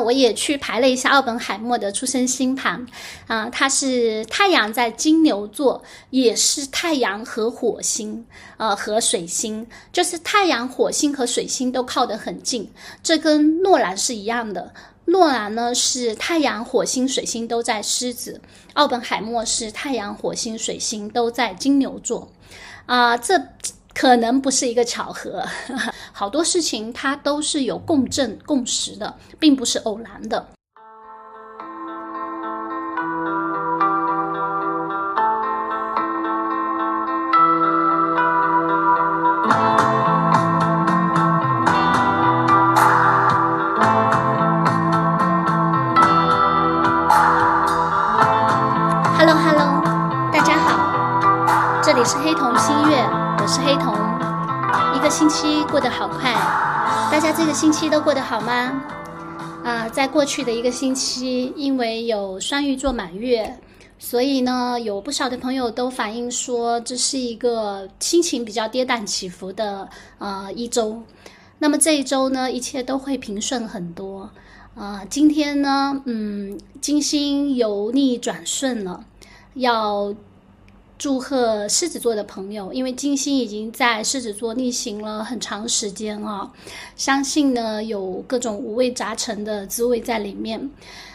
我也去排了一下奥本海默的出生星盘，啊，他是太阳在金牛座，也是太阳和火星，呃，和水星，就是太阳、火星和水星都靠得很近。这跟诺兰是一样的，诺兰呢是太阳、火星、水星都在狮子，奥本海默是太阳、火星、水星都在金牛座，啊，这。可能不是一个巧合，好多事情它都是有共振共识的，并不是偶然的。是黑瞳，一个星期过得好快，大家这个星期都过得好吗？啊，在过去的一个星期，因为有双鱼座满月，所以呢，有不少的朋友都反映说，这是一个心情比较跌宕起伏的呃一周。那么这一周呢，一切都会平顺很多。啊，今天呢，嗯，金星由逆转顺了，要。祝贺狮子座的朋友，因为金星已经在狮子座逆行了很长时间啊，相信呢有各种五味杂陈的滋味在里面。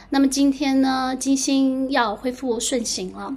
那么今天呢，金星要恢复顺行了。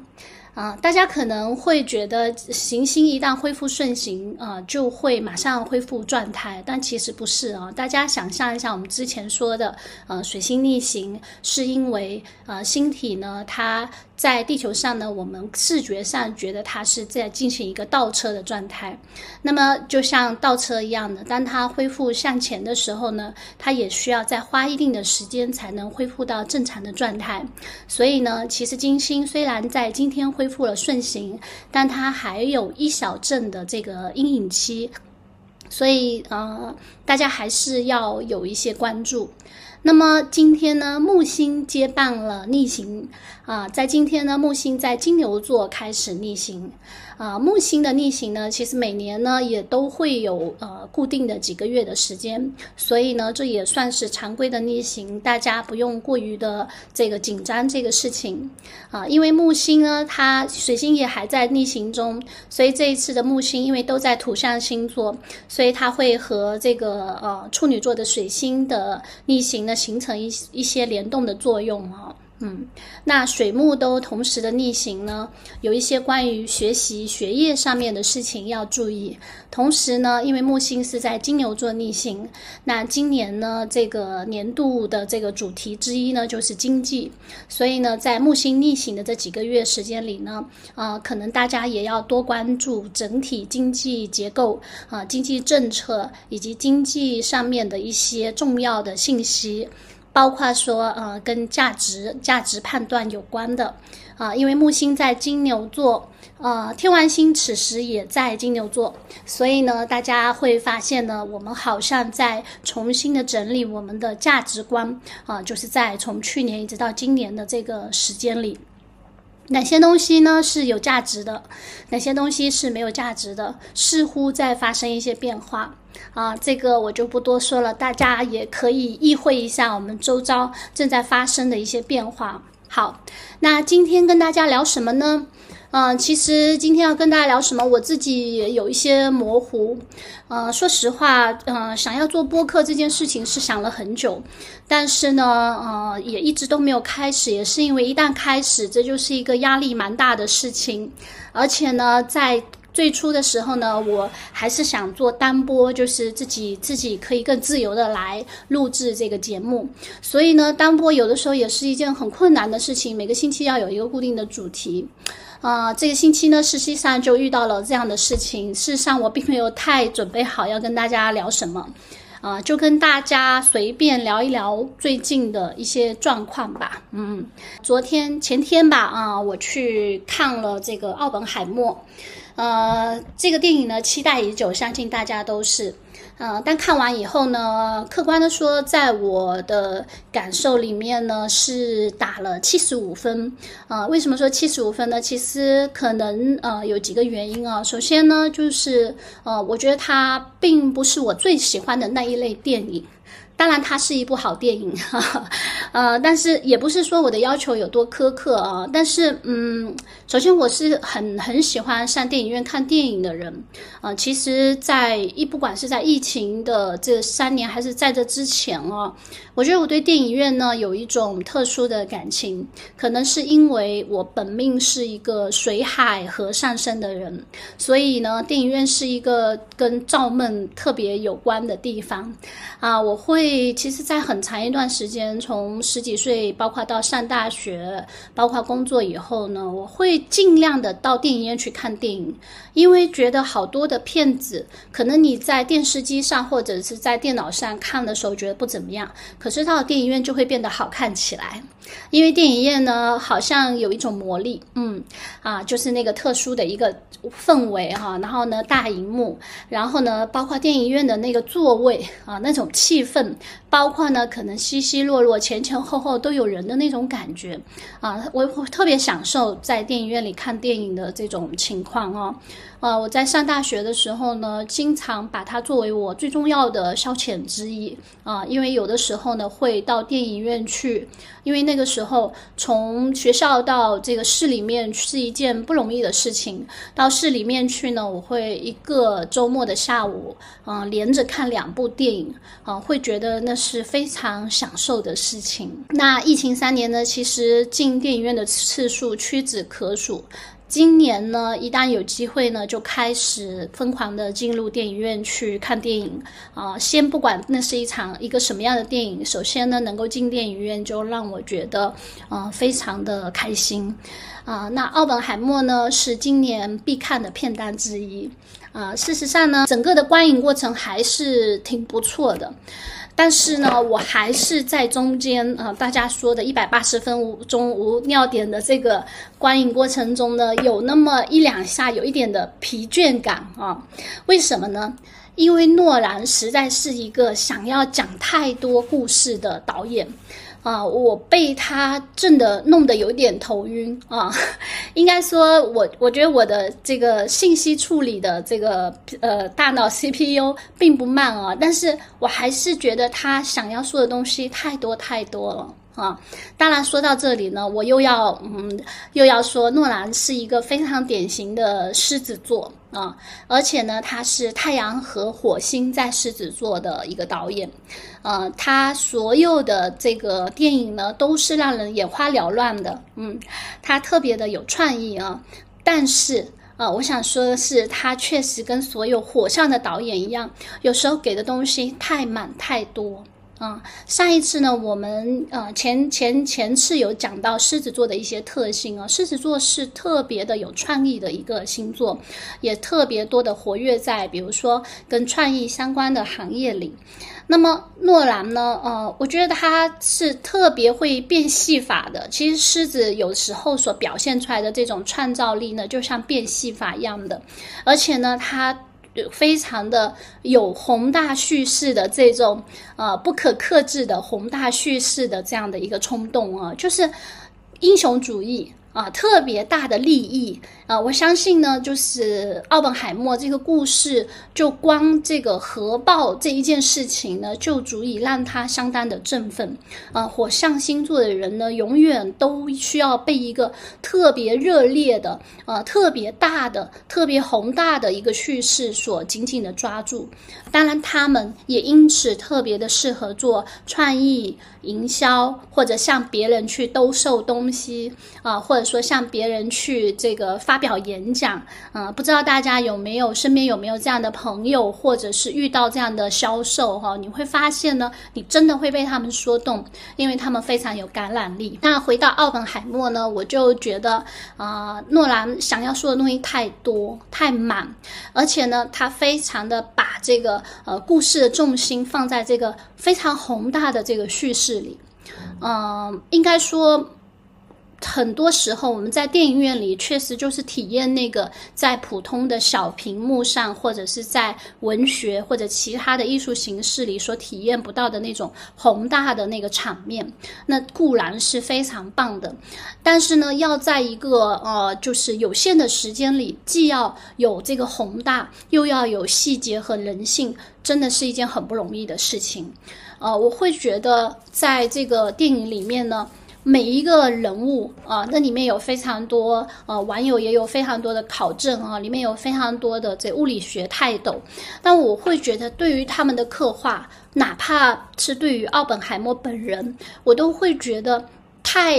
啊，大家可能会觉得行星一旦恢复顺行，啊，就会马上恢复状态，但其实不是啊。大家想象一下，我们之前说的，呃，水星逆行是因为，呃，星体呢，它在地球上呢，我们视觉上觉得它是在进行一个倒车的状态。那么，就像倒车一样的，当它恢复向前的时候呢，它也需要再花一定的时间才能恢复到正常的状态。所以呢，其实金星虽然在今天恢复了顺行，但它还有一小阵的这个阴影期，所以呃，大家还是要有一些关注。那么今天呢，木星接棒了逆行啊，在今天呢，木星在金牛座开始逆行。啊，木星的逆行呢，其实每年呢也都会有呃固定的几个月的时间，所以呢，这也算是常规的逆行，大家不用过于的这个紧张这个事情啊，因为木星呢，它水星也还在逆行中，所以这一次的木星因为都在土象星座，所以它会和这个呃处女座的水星的逆行呢形成一一些联动的作用啊。嗯，那水木都同时的逆行呢，有一些关于学习学业上面的事情要注意。同时呢，因为木星是在金牛座逆行，那今年呢，这个年度的这个主题之一呢就是经济，所以呢，在木星逆行的这几个月时间里呢，啊，可能大家也要多关注整体经济结构啊、经济政策以及经济上面的一些重要的信息。包括说，呃，跟价值、价值判断有关的，啊，因为木星在金牛座，呃，天王星此时也在金牛座，所以呢，大家会发现呢，我们好像在重新的整理我们的价值观，啊，就是在从去年一直到今年的这个时间里。哪些东西呢是有价值的？哪些东西是没有价值的？似乎在发生一些变化啊，这个我就不多说了，大家也可以意会一下我们周遭正在发生的一些变化。好，那今天跟大家聊什么呢？嗯，其实今天要跟大家聊什么，我自己也有一些模糊。呃，说实话，呃，想要做播客这件事情是想了很久，但是呢，呃，也一直都没有开始，也是因为一旦开始，这就是一个压力蛮大的事情。而且呢，在最初的时候呢，我还是想做单播，就是自己自己可以更自由的来录制这个节目。所以呢，单播有的时候也是一件很困难的事情，每个星期要有一个固定的主题。啊，这个星期呢，实际上就遇到了这样的事情。事实上，我并没有太准备好要跟大家聊什么，啊，就跟大家随便聊一聊最近的一些状况吧。嗯，昨天前天吧，啊，我去看了这个《奥本海默》，呃，这个电影呢，期待已久，相信大家都是。呃，但看完以后呢，客观的说，在我的感受里面呢，是打了七十五分。啊，为什么说七十五分呢？其实可能呃有几个原因啊。首先呢，就是呃，我觉得它并不是我最喜欢的那一类电影。当然，它是一部好电影，呃，但是也不是说我的要求有多苛刻啊。但是，嗯，首先我是很很喜欢上电影院看电影的人，呃，其实，在一不管是在疫情的这三年，还是在这之前啊，我觉得我对电影院呢有一种特殊的感情，可能是因为我本命是一个水海河上升的人，所以呢，电影院是一个跟造梦特别有关的地方啊，我会。所以其实，在很长一段时间，从十几岁，包括到上大学，包括工作以后呢，我会尽量的到电影院去看电影，因为觉得好多的片子，可能你在电视机上或者是在电脑上看的时候觉得不怎么样，可是到电影院就会变得好看起来。因为电影院呢，好像有一种魔力，嗯，啊，就是那个特殊的一个氛围哈，然后呢，大荧幕，然后呢，包括电影院的那个座位啊，那种气氛，包括呢，可能稀稀落落、前前后后都有人的那种感觉，啊，我特别享受在电影院里看电影的这种情况哦。呃，我在上大学的时候呢，经常把它作为我最重要的消遣之一啊，因为有的时候呢会到电影院去，因为那个时候从学校到这个市里面是一件不容易的事情。到市里面去呢，我会一个周末的下午，嗯，连着看两部电影，啊，会觉得那是非常享受的事情。那疫情三年呢，其实进电影院的次数屈指可数。今年呢，一旦有机会呢，就开始疯狂的进入电影院去看电影啊。先不管那是一场一个什么样的电影，首先呢，能够进电影院就让我觉得啊非常的开心啊。那奥本海默呢是今年必看的片单之一啊。事实上呢，整个的观影过程还是挺不错的。但是呢，我还是在中间啊，大家说的一百八十分无中无尿点的这个观影过程中呢，有那么一两下有一点的疲倦感啊。为什么呢？因为诺兰实在是一个想要讲太多故事的导演。啊，我被他震的弄得有点头晕啊！应该说，我我觉得我的这个信息处理的这个呃大脑 CPU 并不慢啊，但是我还是觉得他想要说的东西太多太多了。啊，当然说到这里呢，我又要嗯，又要说诺兰是一个非常典型的狮子座啊，而且呢，他是太阳和火星在狮子座的一个导演，呃，他所有的这个电影呢，都是让人眼花缭乱的，嗯，他特别的有创意啊，但是啊，我想说的是，他确实跟所有火象的导演一样，有时候给的东西太满太多。啊，上一次呢，我们呃前前前次有讲到狮子座的一些特性啊，狮子座是特别的有创意的一个星座，也特别多的活跃在比如说跟创意相关的行业里。那么诺兰呢，呃，我觉得他是特别会变戏法的。其实狮子有时候所表现出来的这种创造力呢，就像变戏法一样的，而且呢，他。非常的有宏大叙事的这种呃不可克制的宏大叙事的这样的一个冲动啊，就是英雄主义。啊，特别大的利益啊！我相信呢，就是奥本海默这个故事，就光这个核爆这一件事情呢，就足以让他相当的振奋。啊，火象星座的人呢，永远都需要被一个特别热烈的、啊特别大的、特别宏大的一个叙事所紧紧的抓住。当然，他们也因此特别的适合做创意营销，或者向别人去兜售东西啊，或者。说向别人去这个发表演讲，嗯，不知道大家有没有身边有没有这样的朋友，或者是遇到这样的销售哈？你会发现呢，你真的会被他们说动，因为他们非常有感染力。那回到奥本海默呢，我就觉得啊，诺兰想要说的东西太多太满，而且呢，他非常的把这个呃故事的重心放在这个非常宏大的这个叙事这里，嗯，应该说。很多时候我们在电影院里确实就是体验那个在普通的小屏幕上，或者是在文学或者其他的艺术形式里所体验不到的那种宏大的那个场面，那固然是非常棒的。但是呢，要在一个呃就是有限的时间里，既要有这个宏大，又要有细节和人性，真的是一件很不容易的事情。呃，我会觉得在这个电影里面呢。每一个人物啊，那里面有非常多呃，网友也有非常多的考证啊，里面有非常多的这物理学泰斗。但我会觉得，对于他们的刻画，哪怕是对于奥本海默本人，我都会觉得太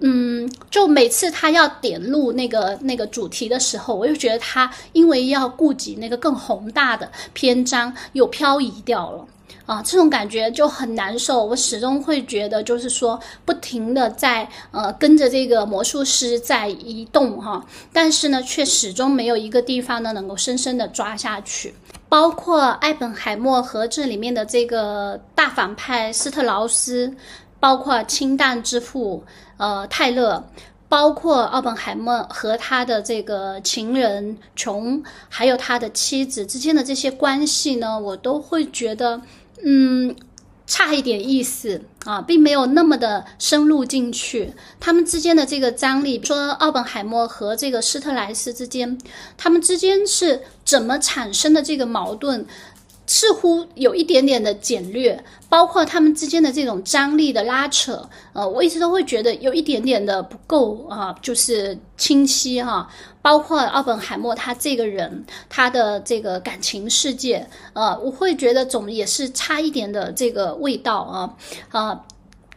嗯，就每次他要点入那个那个主题的时候，我就觉得他因为要顾及那个更宏大的篇章，又漂移掉了。啊，这种感觉就很难受。我始终会觉得，就是说，不停的在呃跟着这个魔术师在移动哈，但是呢，却始终没有一个地方呢能够深深的抓下去。包括艾本海默和这里面的这个大反派斯特劳斯，包括氢弹之父呃泰勒，包括奥本海默和他的这个情人琼，还有他的妻子之间的这些关系呢，我都会觉得。嗯，差一点意思啊，并没有那么的深入进去。他们之间的这个张力，说奥本海默和这个施特莱斯之间，他们之间是怎么产生的这个矛盾？似乎有一点点的简略，包括他们之间的这种张力的拉扯，呃，我一直都会觉得有一点点的不够啊，就是清晰哈。包括奥本海默他这个人，他的这个感情世界，呃，我会觉得总也是差一点的这个味道啊，啊，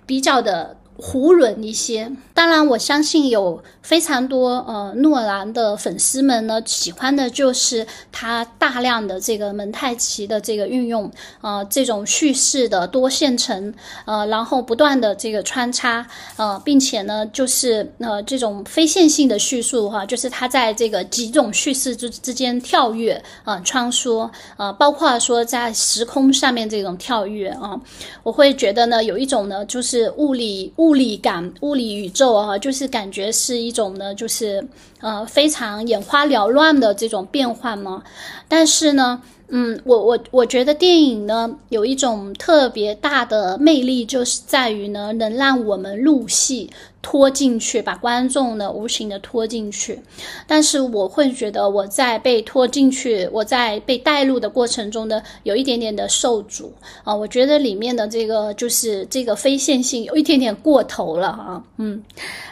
比较的。囫囵一些，当然我相信有非常多呃诺兰的粉丝们呢喜欢的就是他大量的这个蒙太奇的这个运用，呃这种叙事的多线程，呃然后不断的这个穿插，呃并且呢就是呃这种非线性的叙述哈，就是他在这个几种叙事之之间跳跃啊穿梭啊，包括说在时空上面这种跳跃啊，我会觉得呢有一种呢就是物理物。物理感、物理宇宙啊，就是感觉是一种呢，就是呃非常眼花缭乱的这种变换嘛。但是呢。嗯，我我我觉得电影呢有一种特别大的魅力，就是在于呢能让我们入戏拖进去，把观众呢无形的拖进去。但是我会觉得我在被拖进去，我在被带入的过程中呢，有一点点的受阻啊。我觉得里面的这个就是这个非线性有一点点过头了啊。嗯，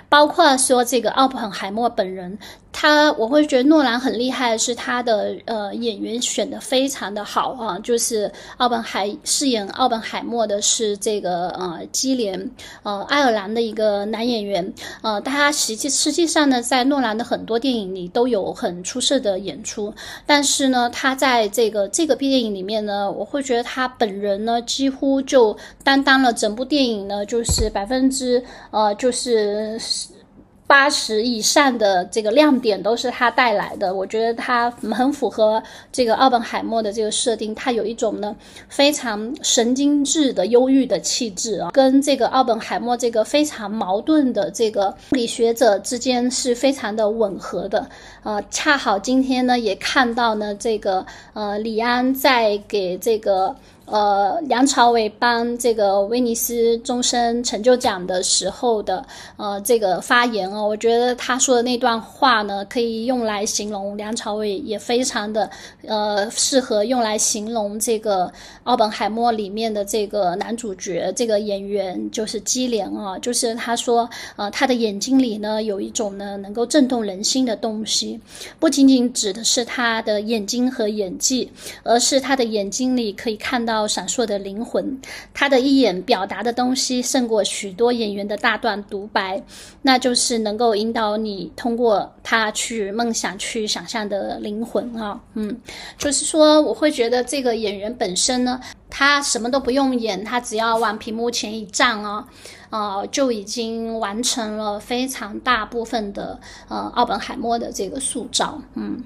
包括说这个奥本海默本人。他我会觉得诺兰很厉害的是他的呃演员选的非常的好啊，就是奥本海饰演奥本海默的是这个呃基连呃爱尔兰的一个男演员呃，他实际实际上呢在诺兰的很多电影里都有很出色的演出，但是呢他在这个这个电影里面呢，我会觉得他本人呢几乎就担当了整部电影呢就是百分之呃就是。八十以上的这个亮点都是他带来的，我觉得他很符合这个奥本海默的这个设定，他有一种呢非常神经质的忧郁的气质啊，跟这个奥本海默这个非常矛盾的这个物理学者之间是非常的吻合的。呃，恰好今天呢也看到呢这个呃李安在给这个。呃，梁朝伟颁这个威尼斯终身成就奖的时候的呃这个发言哦，我觉得他说的那段话呢，可以用来形容梁朝伟，也非常的呃适合用来形容这个《奥本海默》里面的这个男主角这个演员，就是基连啊，就是他说呃他的眼睛里呢有一种呢能够震动人心的东西，不仅仅指的是他的眼睛和演技，而是他的眼睛里可以看到。闪烁的灵魂，他的一眼表达的东西胜过许多演员的大段独白，那就是能够引导你通过他去梦想、去想象的灵魂啊，嗯，就是说，我会觉得这个演员本身呢，他什么都不用演，他只要往屏幕前一站啊，啊，就已经完成了非常大部分的呃奥本海默的这个塑造，嗯。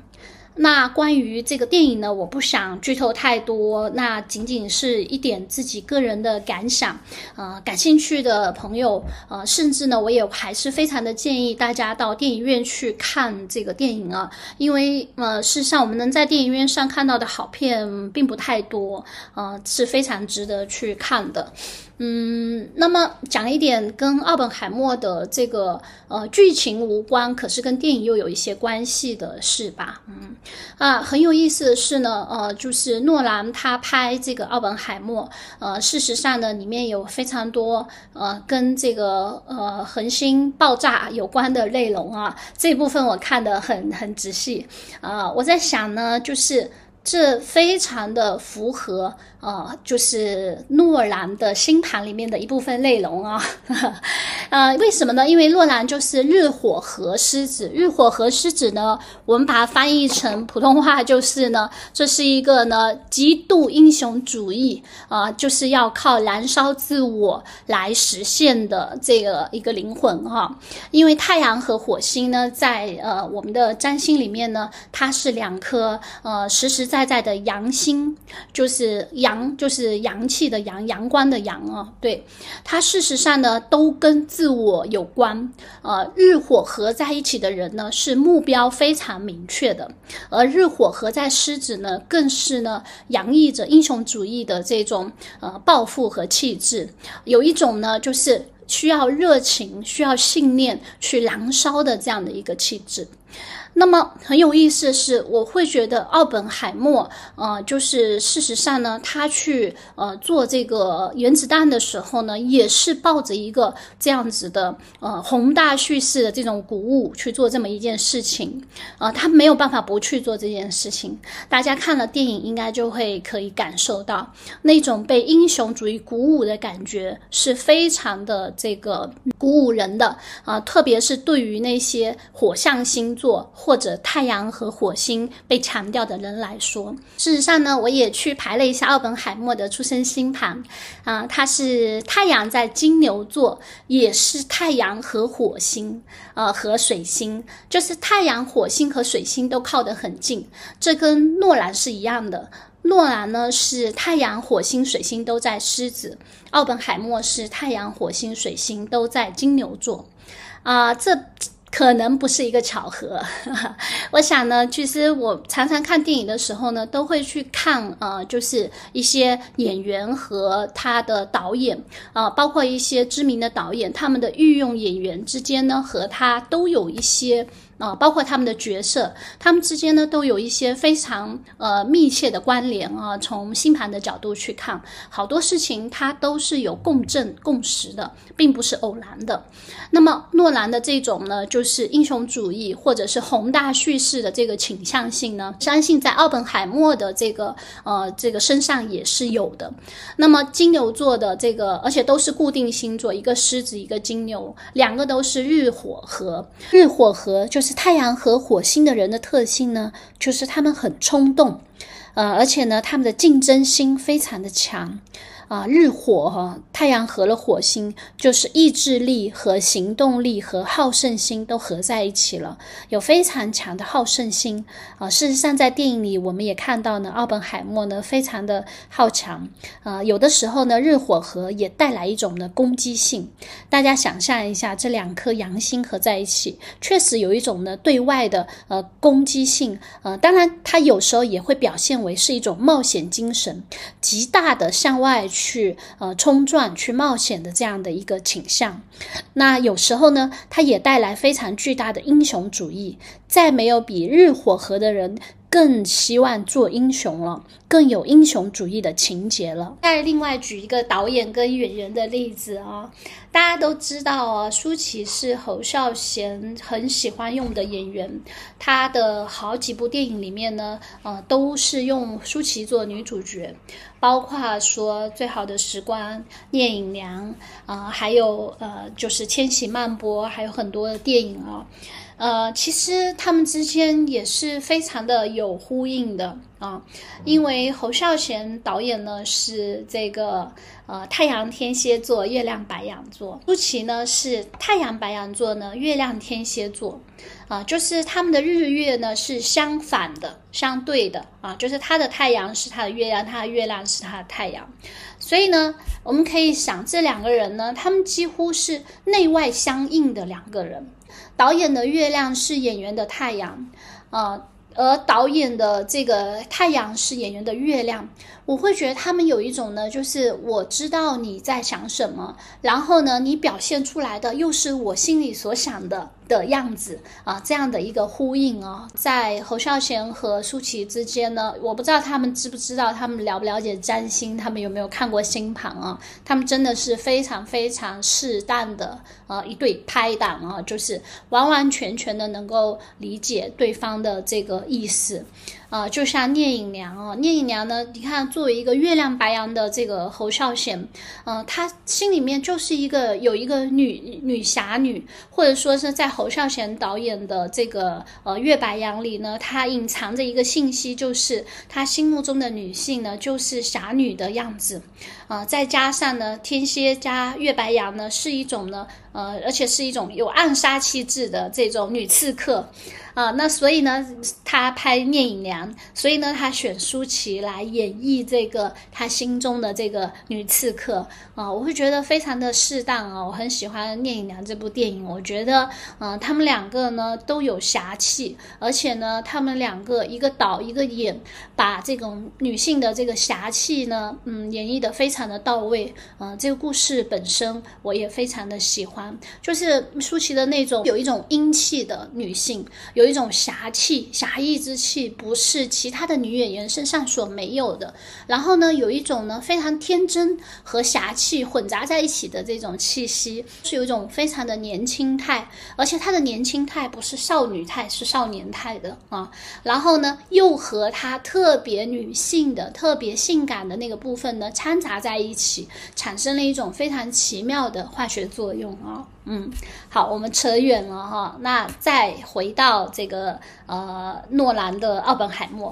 那关于这个电影呢，我不想剧透太多，那仅仅是一点自己个人的感想。呃，感兴趣的朋友，呃，甚至呢，我也还是非常的建议大家到电影院去看这个电影啊，因为呃，事实上我们能在电影院上看到的好片并不太多，呃，是非常值得去看的。嗯，那么讲一点跟奥本海默的这个呃剧情无关，可是跟电影又有一些关系的事吧。嗯，啊，很有意思的是呢，呃，就是诺兰他拍这个奥本海默，呃，事实上呢，里面有非常多呃跟这个呃恒星爆炸有关的内容啊。这部分我看得很很仔细啊，我在想呢，就是这非常的符合。呃，就是诺兰的星盘里面的一部分内容啊，呃，为什么呢？因为诺兰就是日火合狮子，日火合狮子呢，我们把它翻译成普通话就是呢，这是一个呢极度英雄主义啊，就是要靠燃烧自我来实现的这个一个灵魂哈。因为太阳和火星呢，在呃我们的占星里面呢，它是两颗呃实时在在的阳星，就是阳。就是阳气的阳，阳光的阳啊，对它事实上呢都跟自我有关。呃，日火合在一起的人呢是目标非常明确的，而日火合在狮子呢更是呢洋溢着英雄主义的这种呃抱负和气质。有一种呢就是需要热情、需要信念去燃烧的这样的一个气质。那么很有意思的是，我会觉得奥本海默，呃，就是事实上呢，他去呃做这个原子弹的时候呢，也是抱着一个这样子的呃宏大叙事的这种鼓舞去做这么一件事情，呃，他没有办法不去做这件事情。大家看了电影，应该就会可以感受到那种被英雄主义鼓舞的感觉，是非常的这个鼓舞人的啊，特别是对于那些火象星座。或者太阳和火星被强调的人来说，事实上呢，我也去排了一下奥本海默的出生星盘，啊，他是太阳在金牛座，也是太阳和火星，呃，和水星，就是太阳、火星和水星都靠得很近，这跟诺兰是一样的。诺兰呢是太阳、火星、水星都在狮子，奥本海默是太阳、火星、水星都在金牛座，啊，这。可能不是一个巧合，我想呢，其实我常常看电影的时候呢，都会去看呃，就是一些演员和他的导演啊，包括一些知名的导演，他们的御用演员之间呢，和他都有一些。啊，包括他们的角色，他们之间呢都有一些非常呃密切的关联啊。从星盘的角度去看，好多事情它都是有共振共识的，并不是偶然的。那么诺兰的这种呢，就是英雄主义或者是宏大叙事的这个倾向性呢，相信在奥本海默的这个呃这个身上也是有的。那么金牛座的这个，而且都是固定星座，一个狮子，一个金牛，两个都是日火合，日火合就是。太阳和火星的人的特性呢，就是他们很冲动，呃，而且呢，他们的竞争心非常的强。啊，日火哈，太阳合了火星，就是意志力和行动力和好胜心都合在一起了，有非常强的好胜心啊。事实上，在电影里我们也看到呢，奥本海默呢非常的好强啊。有的时候呢，日火合也带来一种的攻击性。大家想象一下，这两颗阳星合在一起，确实有一种呢对外的呃攻击性。呃，当然，它有时候也会表现为是一种冒险精神，极大的向外去。呃冲撞、去冒险的这样的一个倾向，那有时候呢，它也带来非常巨大的英雄主义。再没有比日火合的人。更希望做英雄了，更有英雄主义的情节了。再另外举一个导演跟演员的例子啊，大家都知道啊，舒淇是侯孝贤很喜欢用的演员，他的好几部电影里面呢，呃，都是用舒淇做女主角，包括说《最好的时光》、《聂隐娘》啊，还有呃，就是《千禧曼波》，还有很多的电影啊。呃，其实他们之间也是非常的有呼应的啊，因为侯孝贤导演呢是这个呃太阳天蝎座，月亮白羊座。舒淇呢是太阳白羊座呢，月亮天蝎座，啊，就是他们的日月呢是相反的、相对的啊，就是他的太阳是他的月亮，他的月亮是他的太阳。所以呢，我们可以想，这两个人呢，他们几乎是内外相应的两个人。导演的月亮是演员的太阳，啊。而导演的这个太阳是演员的月亮，我会觉得他们有一种呢，就是我知道你在想什么，然后呢，你表现出来的又是我心里所想的。的样子啊，这样的一个呼应啊，在侯孝贤和舒淇之间呢，我不知道他们知不知道，他们了不了解占星，他们有没有看过星盘啊？他们真的是非常非常适当的啊一对拍档啊，就是完完全全的能够理解对方的这个意思。啊，就像聂隐娘啊，聂隐娘呢，你看作为一个月亮白羊的这个侯孝贤，嗯，他心里面就是一个有一个女女侠女，或者说是在侯孝贤导演的这个呃月白羊里呢，他隐藏着一个信息，就是他心目中的女性呢，就是侠女的样子，啊，再加上呢，天蝎加月白羊呢，是一种呢，呃，而且是一种有暗杀气质的这种女刺客。啊，那所以呢，他拍聂隐娘，所以呢，他选舒淇来演绎这个他心中的这个女刺客啊，我会觉得非常的适当啊，我很喜欢聂隐娘这部电影，我觉得，嗯，他们两个呢都有侠气，而且呢，他们两个一个导一个演，把这种女性的这个侠气呢，嗯，演绎的非常的到位，嗯，这个故事本身我也非常的喜欢，就是舒淇的那种有一种英气的女性有。有一种侠气、侠义之气，不是其他的女演员身上所没有的。然后呢，有一种呢非常天真和侠气混杂在一起的这种气息，是有一种非常的年轻态，而且她的年轻态不是少女态，是少年态的啊。然后呢，又和她特别女性的、特别性感的那个部分呢掺杂在一起，产生了一种非常奇妙的化学作用啊。嗯，好，我们扯远了哈，那再回到这个呃诺兰的《奥本海默》，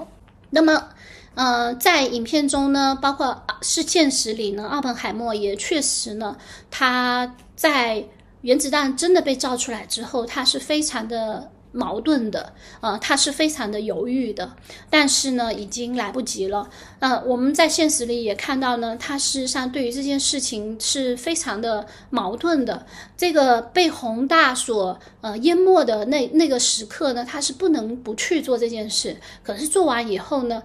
那么呃在影片中呢，包括是现实里呢，奥本海默也确实呢，他在原子弹真的被造出来之后，他是非常的。矛盾的，呃，他是非常的犹豫的，但是呢，已经来不及了。呃，我们在现实里也看到呢，他事实上对于这件事情是非常的矛盾的。这个被宏大所呃淹没的那那个时刻呢，他是不能不去做这件事。可是做完以后呢，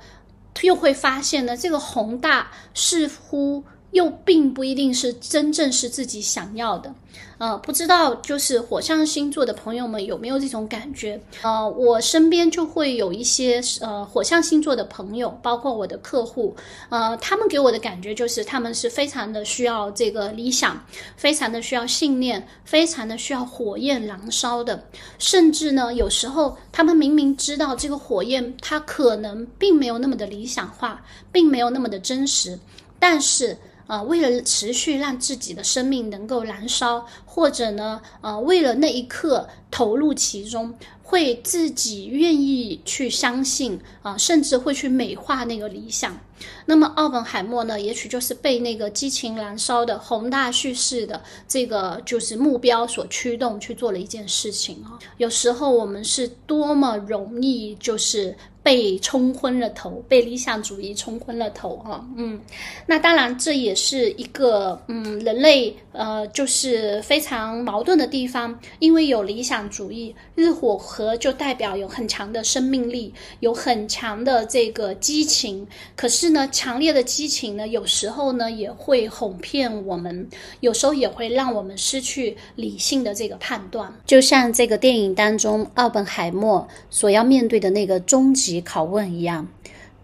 又会发现呢，这个宏大似乎又并不一定是真正是自己想要的。呃，不知道就是火象星座的朋友们有没有这种感觉？呃，我身边就会有一些呃火象星座的朋友，包括我的客户，呃，他们给我的感觉就是他们是非常的需要这个理想，非常的需要信念，非常的需要火焰燃烧的，甚至呢，有时候他们明明知道这个火焰它可能并没有那么的理想化，并没有那么的真实，但是。啊，为了持续让自己的生命能够燃烧，或者呢，呃，为了那一刻投入其中，会自己愿意去相信啊，甚至会去美化那个理想。那么奥本海默呢，也许就是被那个激情燃烧的宏大叙事的这个就是目标所驱动去做了一件事情啊。有时候我们是多么容易就是。被冲昏了头，被理想主义冲昏了头哈，嗯，那当然这也是一个嗯人类呃就是非常矛盾的地方，因为有理想主义，日火核就代表有很强的生命力，有很强的这个激情，可是呢，强烈的激情呢，有时候呢也会哄骗我们，有时候也会让我们失去理性的这个判断，就像这个电影当中奥本海默所要面对的那个终极。拷问一样，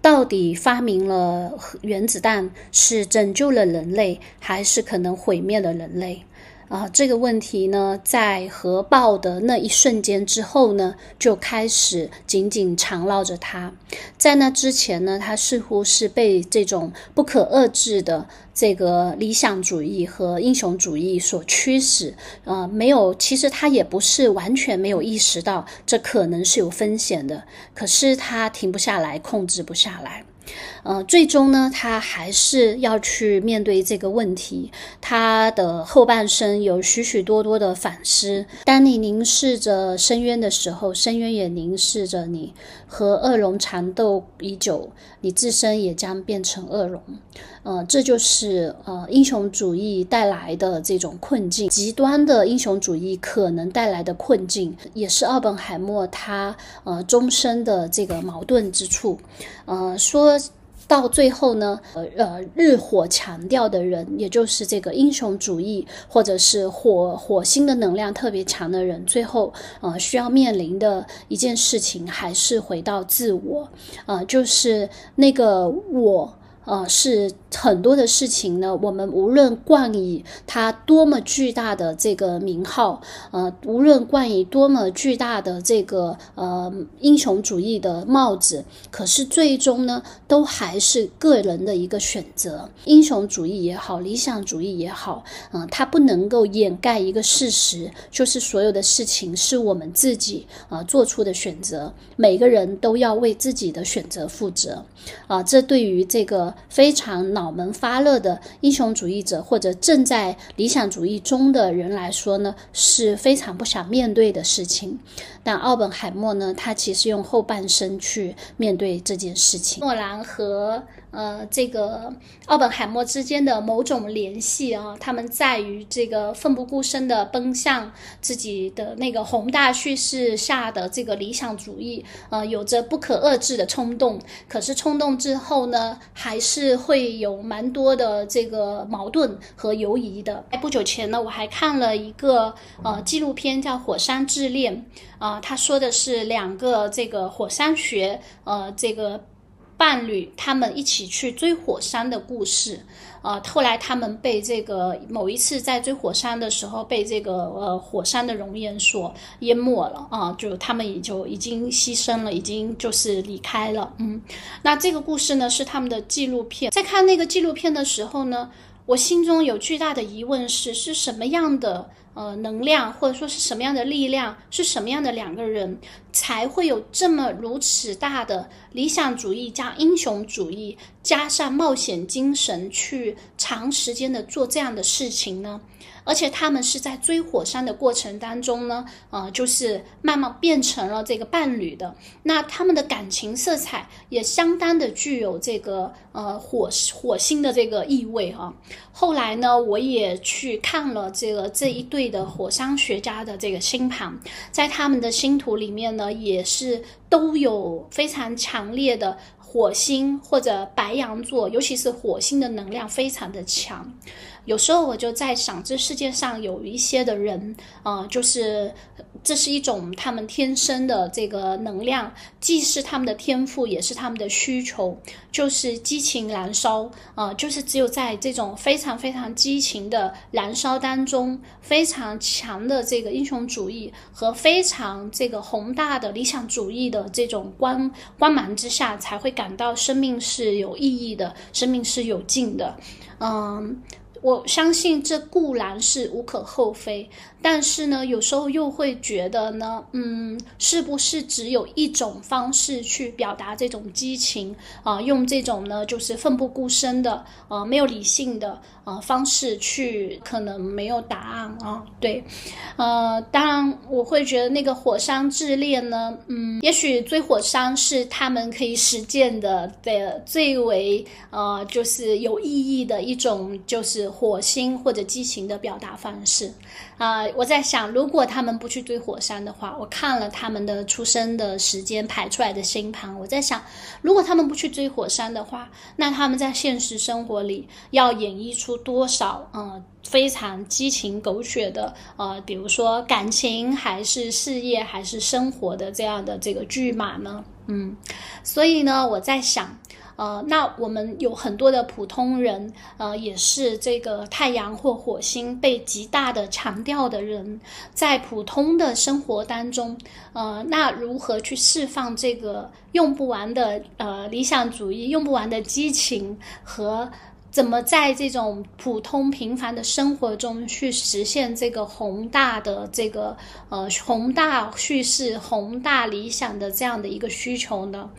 到底发明了原子弹是拯救了人类，还是可能毁灭了人类？啊，这个问题呢，在核爆的那一瞬间之后呢，就开始紧紧缠绕着他。在那之前呢，他似乎是被这种不可遏制的这个理想主义和英雄主义所驱使。呃，没有，其实他也不是完全没有意识到这可能是有风险的，可是他停不下来，控制不下来。呃，最终呢，他还是要去面对这个问题。他的后半生有许许多多的反思。当你凝视着深渊的时候，深渊也凝视着你。和恶龙缠斗已久，你自身也将变成恶龙。呃，这就是呃英雄主义带来的这种困境，极端的英雄主义可能带来的困境，也是奥本海默他呃终身的这个矛盾之处。呃，说。到最后呢，呃呃，日火强调的人，也就是这个英雄主义或者是火火星的能量特别强的人，最后呃需要面临的一件事情，还是回到自我，呃，就是那个我。呃，是很多的事情呢。我们无论冠以它多么巨大的这个名号，呃，无论冠以多么巨大的这个呃英雄主义的帽子，可是最终呢，都还是个人的一个选择。英雄主义也好，理想主义也好，嗯，它不能够掩盖一个事实，就是所有的事情是我们自己啊做出的选择。每个人都要为自己的选择负责啊！这对于这个。非常脑门发热的英雄主义者，或者正在理想主义中的人来说呢，是非常不想面对的事情。但奥本海默呢，他其实用后半生去面对这件事情。诺兰和。呃，这个奥本海默之间的某种联系啊，他们在于这个奋不顾身的奔向自己的那个宏大叙事下的这个理想主义，呃，有着不可遏制的冲动。可是冲动之后呢，还是会有蛮多的这个矛盾和犹疑的。在不久前呢，我还看了一个呃纪录片，叫《火山之恋》啊，他说的是两个这个火山学呃这个。伴侣他们一起去追火山的故事，呃，后来他们被这个某一次在追火山的时候被这个呃火山的熔岩所淹没了啊，就他们也就已经牺牲了，已经就是离开了。嗯，那这个故事呢是他们的纪录片，在看那个纪录片的时候呢，我心中有巨大的疑问是是什么样的？呃，能量或者说是什么样的力量，是什么样的两个人才会有这么如此大的理想主义加英雄主义，加上冒险精神，去长时间的做这样的事情呢？而且他们是在追火山的过程当中呢，呃，就是慢慢变成了这个伴侣的。那他们的感情色彩也相当的具有这个呃火火星的这个意味哈。后来呢，我也去看了这个这一对的火山学家的这个星盘，在他们的星图里面呢，也是都有非常强烈的火星或者白羊座，尤其是火星的能量非常的强。有时候我就在想，这世界上有一些的人，啊，就是这是一种他们天生的这个能量，既是他们的天赋，也是他们的需求，就是激情燃烧，啊，就是只有在这种非常非常激情的燃烧当中，非常强的这个英雄主义和非常这个宏大的理想主义的这种光光芒之下，才会感到生命是有意义的，生命是有劲的，嗯。我相信这固然是无可厚非。但是呢，有时候又会觉得呢，嗯，是不是只有一种方式去表达这种激情啊？用这种呢，就是奋不顾身的，呃，没有理性的呃方式去，可能没有答案啊。对，呃，当然我会觉得那个火山之恋呢，嗯，也许追火山是他们可以实践的的最为呃，就是有意义的一种，就是火星或者激情的表达方式啊。我在想，如果他们不去追火山的话，我看了他们的出生的时间排出来的星盘，我在想，如果他们不去追火山的话，那他们在现实生活里要演绎出多少呃非常激情狗血的呃，比如说感情还是事业还是生活的这样的这个剧码呢？嗯，所以呢，我在想。呃，那我们有很多的普通人，呃，也是这个太阳或火星被极大的强调的人，在普通的生活当中，呃，那如何去释放这个用不完的呃理想主义、用不完的激情和怎么在这种普通平凡的生活中去实现这个宏大的这个呃宏大叙事、宏大理想的这样的一个需求呢？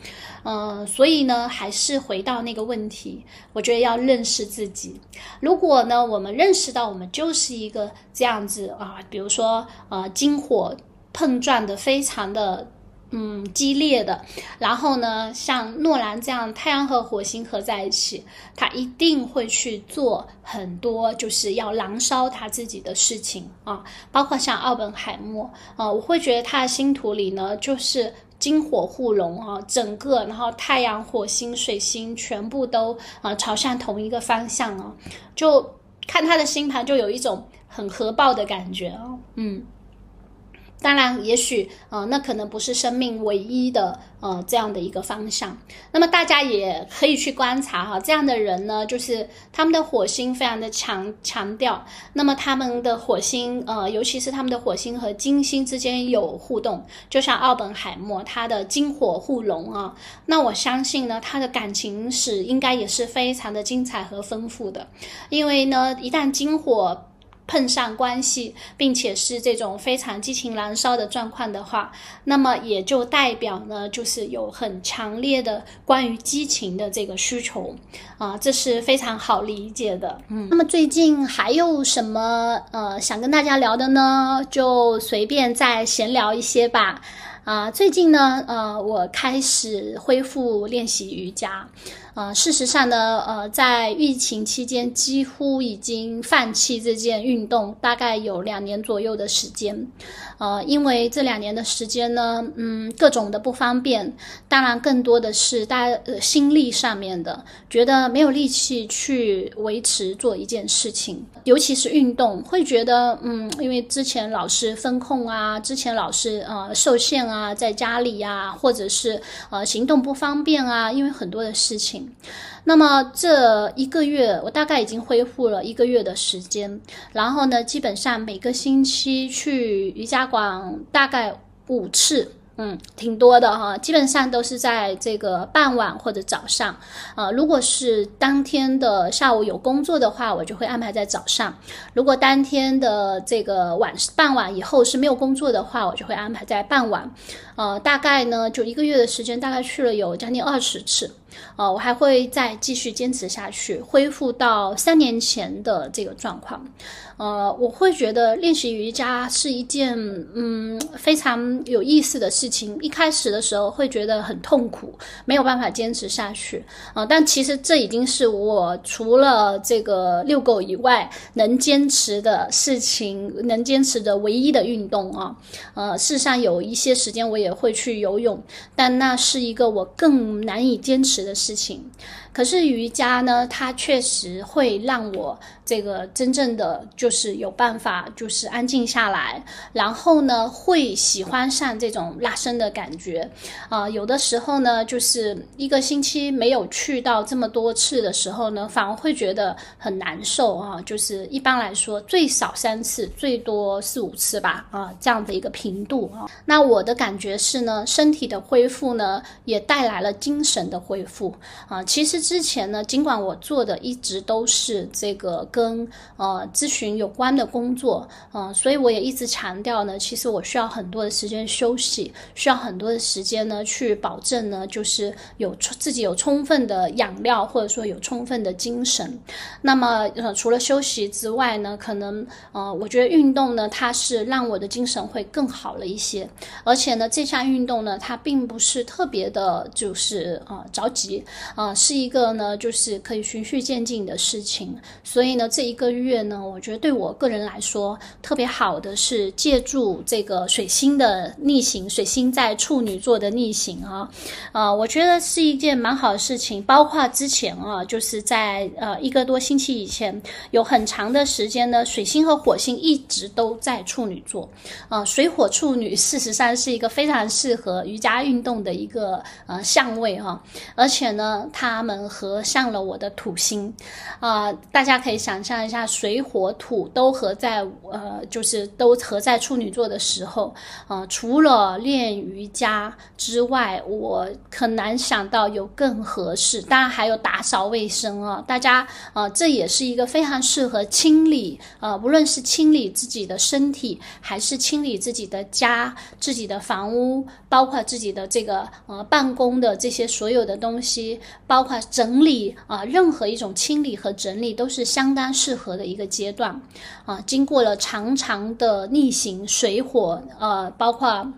呃，所以呢，还是回到那个问题，我觉得要认识自己。如果呢，我们认识到我们就是一个这样子啊，比如说呃，金火碰撞的非常的。嗯，激烈的。然后呢，像诺兰这样，太阳和火星合在一起，他一定会去做很多，就是要燃烧他自己的事情啊。包括像奥本海默啊，我会觉得他的星图里呢，就是金火互融啊，整个然后太阳、火星、水星全部都啊朝向同一个方向啊，就看他的星盘就有一种很合爆的感觉啊，嗯。当然，也许呃，那可能不是生命唯一的呃这样的一个方向。那么大家也可以去观察哈，这样的人呢，就是他们的火星非常的强强调。那么他们的火星呃，尤其是他们的火星和金星之间有互动，就像奥本海默他的金火互融啊。那我相信呢，他的感情史应该也是非常的精彩和丰富的，因为呢，一旦金火。碰上关系，并且是这种非常激情燃烧的状况的话，那么也就代表呢，就是有很强烈的关于激情的这个需求啊，这是非常好理解的。嗯，那么最近还有什么呃想跟大家聊的呢？就随便再闲聊一些吧。啊，最近呢，呃，我开始恢复练习瑜伽。呃，事实上呢，呃，在疫情期间几乎已经放弃这件运动，大概有两年左右的时间。呃，因为这两年的时间呢，嗯，各种的不方便，当然更多的是大家呃心力上面的，觉得没有力气去维持做一件事情，尤其是运动，会觉得，嗯，因为之前老是风控啊，之前老是呃受限啊，在家里呀，或者是呃行动不方便啊，因为很多的事情。那么这一个月，我大概已经恢复了一个月的时间。然后呢，基本上每个星期去瑜伽馆大概五次。嗯，挺多的哈，基本上都是在这个傍晚或者早上，啊，如果是当天的下午有工作的话，我就会安排在早上；如果当天的这个晚傍晚以后是没有工作的话，我就会安排在傍晚。呃，大概呢，就一个月的时间，大概去了有将近二十次，呃，我还会再继续坚持下去，恢复到三年前的这个状况。呃，我会觉得练习瑜伽是一件嗯非常有意思的事情。一开始的时候会觉得很痛苦，没有办法坚持下去啊。但其实这已经是我除了这个遛狗以外能坚持的事情，能坚持的唯一的运动啊。呃，事实上有一些时间我也也会去游泳，但那是一个我更难以坚持的事情。可是瑜伽呢，它确实会让我这个真正的就是有办法，就是安静下来，然后呢，会喜欢上这种拉伸的感觉。啊，有的时候呢，就是一个星期没有去到这么多次的时候呢，反而会觉得很难受啊。就是一般来说，最少三次，最多四五次吧，啊，这样的一个频度啊。那我的感觉是呢，身体的恢复呢，也带来了精神的恢复啊。其实。之前呢，尽管我做的一直都是这个跟呃咨询有关的工作，嗯，所以我也一直强调呢，其实我需要很多的时间休息，需要很多的时间呢，去保证呢，就是有自己有充分的养料，或者说有充分的精神。那么呃，除了休息之外呢，可能呃，我觉得运动呢，它是让我的精神会更好了一些，而且呢，这项运动呢，它并不是特别的，就是啊着急啊，是一。个呢，就是可以循序渐进的事情，所以呢，这一个月呢，我觉得对我个人来说特别好的是借助这个水星的逆行，水星在处女座的逆行啊，啊，我觉得是一件蛮好的事情。包括之前啊，就是在呃一个多星期以前，有很长的时间呢，水星和火星一直都在处女座，啊，水火处女事实上是一个非常适合瑜伽运动的一个呃相位哈，而且呢，他们。合上了我的土星，啊，大家可以想象一下，水火土都合在呃，就是都合在处女座的时候，啊，除了练瑜伽之外，我很难想到有更合适。当然还有打扫卫生啊，大家啊，这也是一个非常适合清理，呃，无论是清理自己的身体，还是清理自己的家、自己的房屋，包括自己的这个呃办公的这些所有的东西。包括整理啊，任何一种清理和整理都是相当适合的一个阶段啊。经过了长长的逆行，水火呃，包括。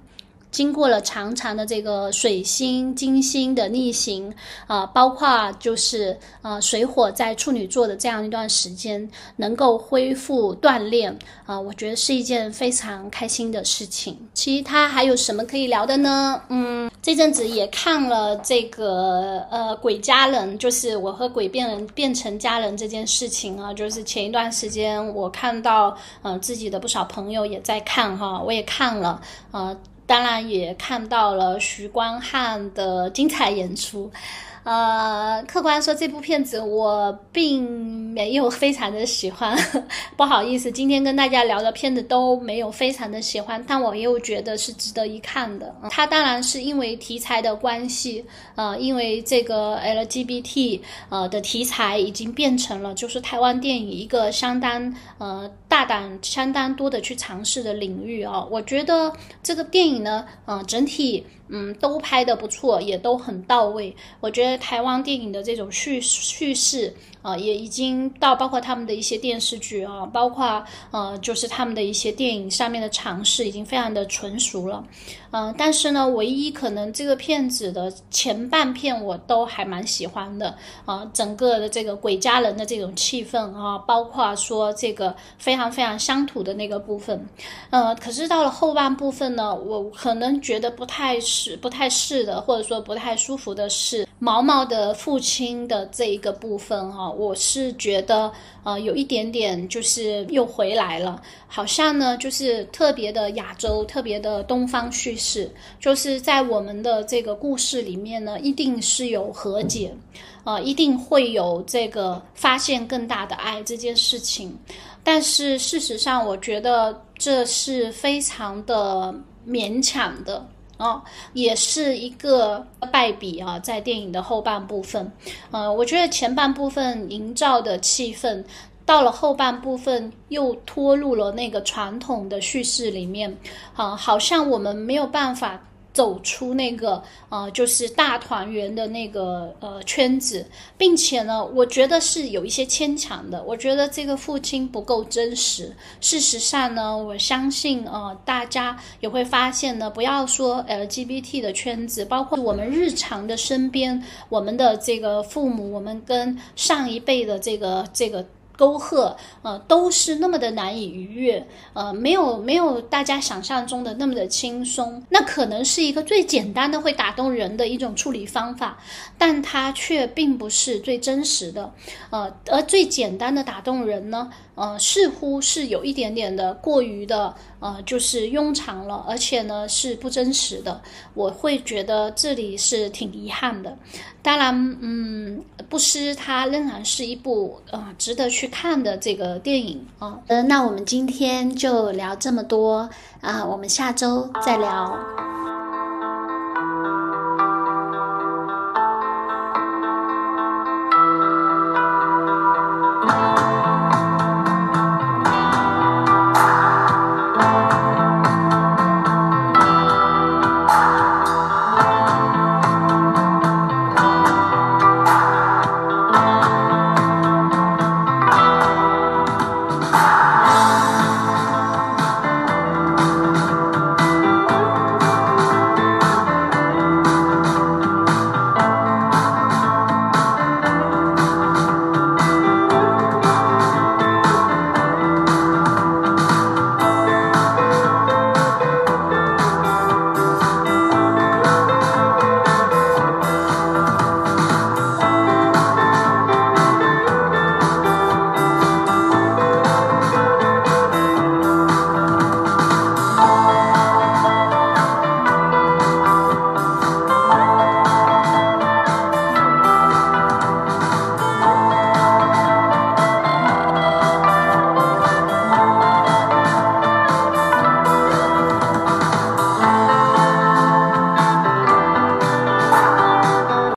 经过了长长的这个水星、金星的逆行啊，包括就是呃水火在处女座的这样一段时间，能够恢复锻炼啊，我觉得是一件非常开心的事情。其他还有什么可以聊的呢？嗯，这阵子也看了这个呃鬼家人，就是我和鬼变人变成家人这件事情啊，就是前一段时间我看到呃自己的不少朋友也在看哈，我也看了呃。当然也看到了徐光汉的精彩演出。呃，客观说，这部片子我并没有非常的喜欢，不好意思，今天跟大家聊的片子都没有非常的喜欢，但我又觉得是值得一看的。它当然是因为题材的关系，呃，因为这个 LGBT 呃的题材已经变成了就是台湾电影一个相当呃大胆、相当多的去尝试的领域啊。我觉得这个电影呢，嗯，整体。嗯，都拍的不错，也都很到位。我觉得台湾电影的这种叙叙事。啊，也已经到包括他们的一些电视剧啊，包括呃，就是他们的一些电影上面的尝试，已经非常的纯熟了。嗯，但是呢，唯一可能这个片子的前半片我都还蛮喜欢的啊，整个的这个鬼家人的这种气氛啊，包括说这个非常非常乡土的那个部分，呃，可是到了后半部分呢，我可能觉得不太是不太是的，或者说不太舒服的是毛毛的父亲的这一个部分哈。我是觉得，呃，有一点点就是又回来了，好像呢，就是特别的亚洲，特别的东方叙事，就是在我们的这个故事里面呢，一定是有和解，呃，一定会有这个发现更大的爱这件事情。但是事实上，我觉得这是非常的勉强的。哦，也是一个败笔啊，在电影的后半部分，呃，我觉得前半部分营造的气氛，到了后半部分又拖入了那个传统的叙事里面，啊，好像我们没有办法。走出那个呃，就是大团圆的那个呃圈子，并且呢，我觉得是有一些牵强的。我觉得这个父亲不够真实。事实上呢，我相信呃，大家也会发现呢，不要说 LGBT 的圈子，包括我们日常的身边，我们的这个父母，我们跟上一辈的这个这个。沟壑，呃，都是那么的难以逾越，呃，没有没有大家想象中的那么的轻松。那可能是一个最简单的会打动人的一种处理方法，但它却并不是最真实的，呃，而最简单的打动人呢？呃，似乎是有一点点的过于的，呃，就是庸常了，而且呢是不真实的。我会觉得这里是挺遗憾的。当然，嗯，不失它仍然是一部呃值得去看的这个电影啊。呃，那我们今天就聊这么多啊，我们下周再聊。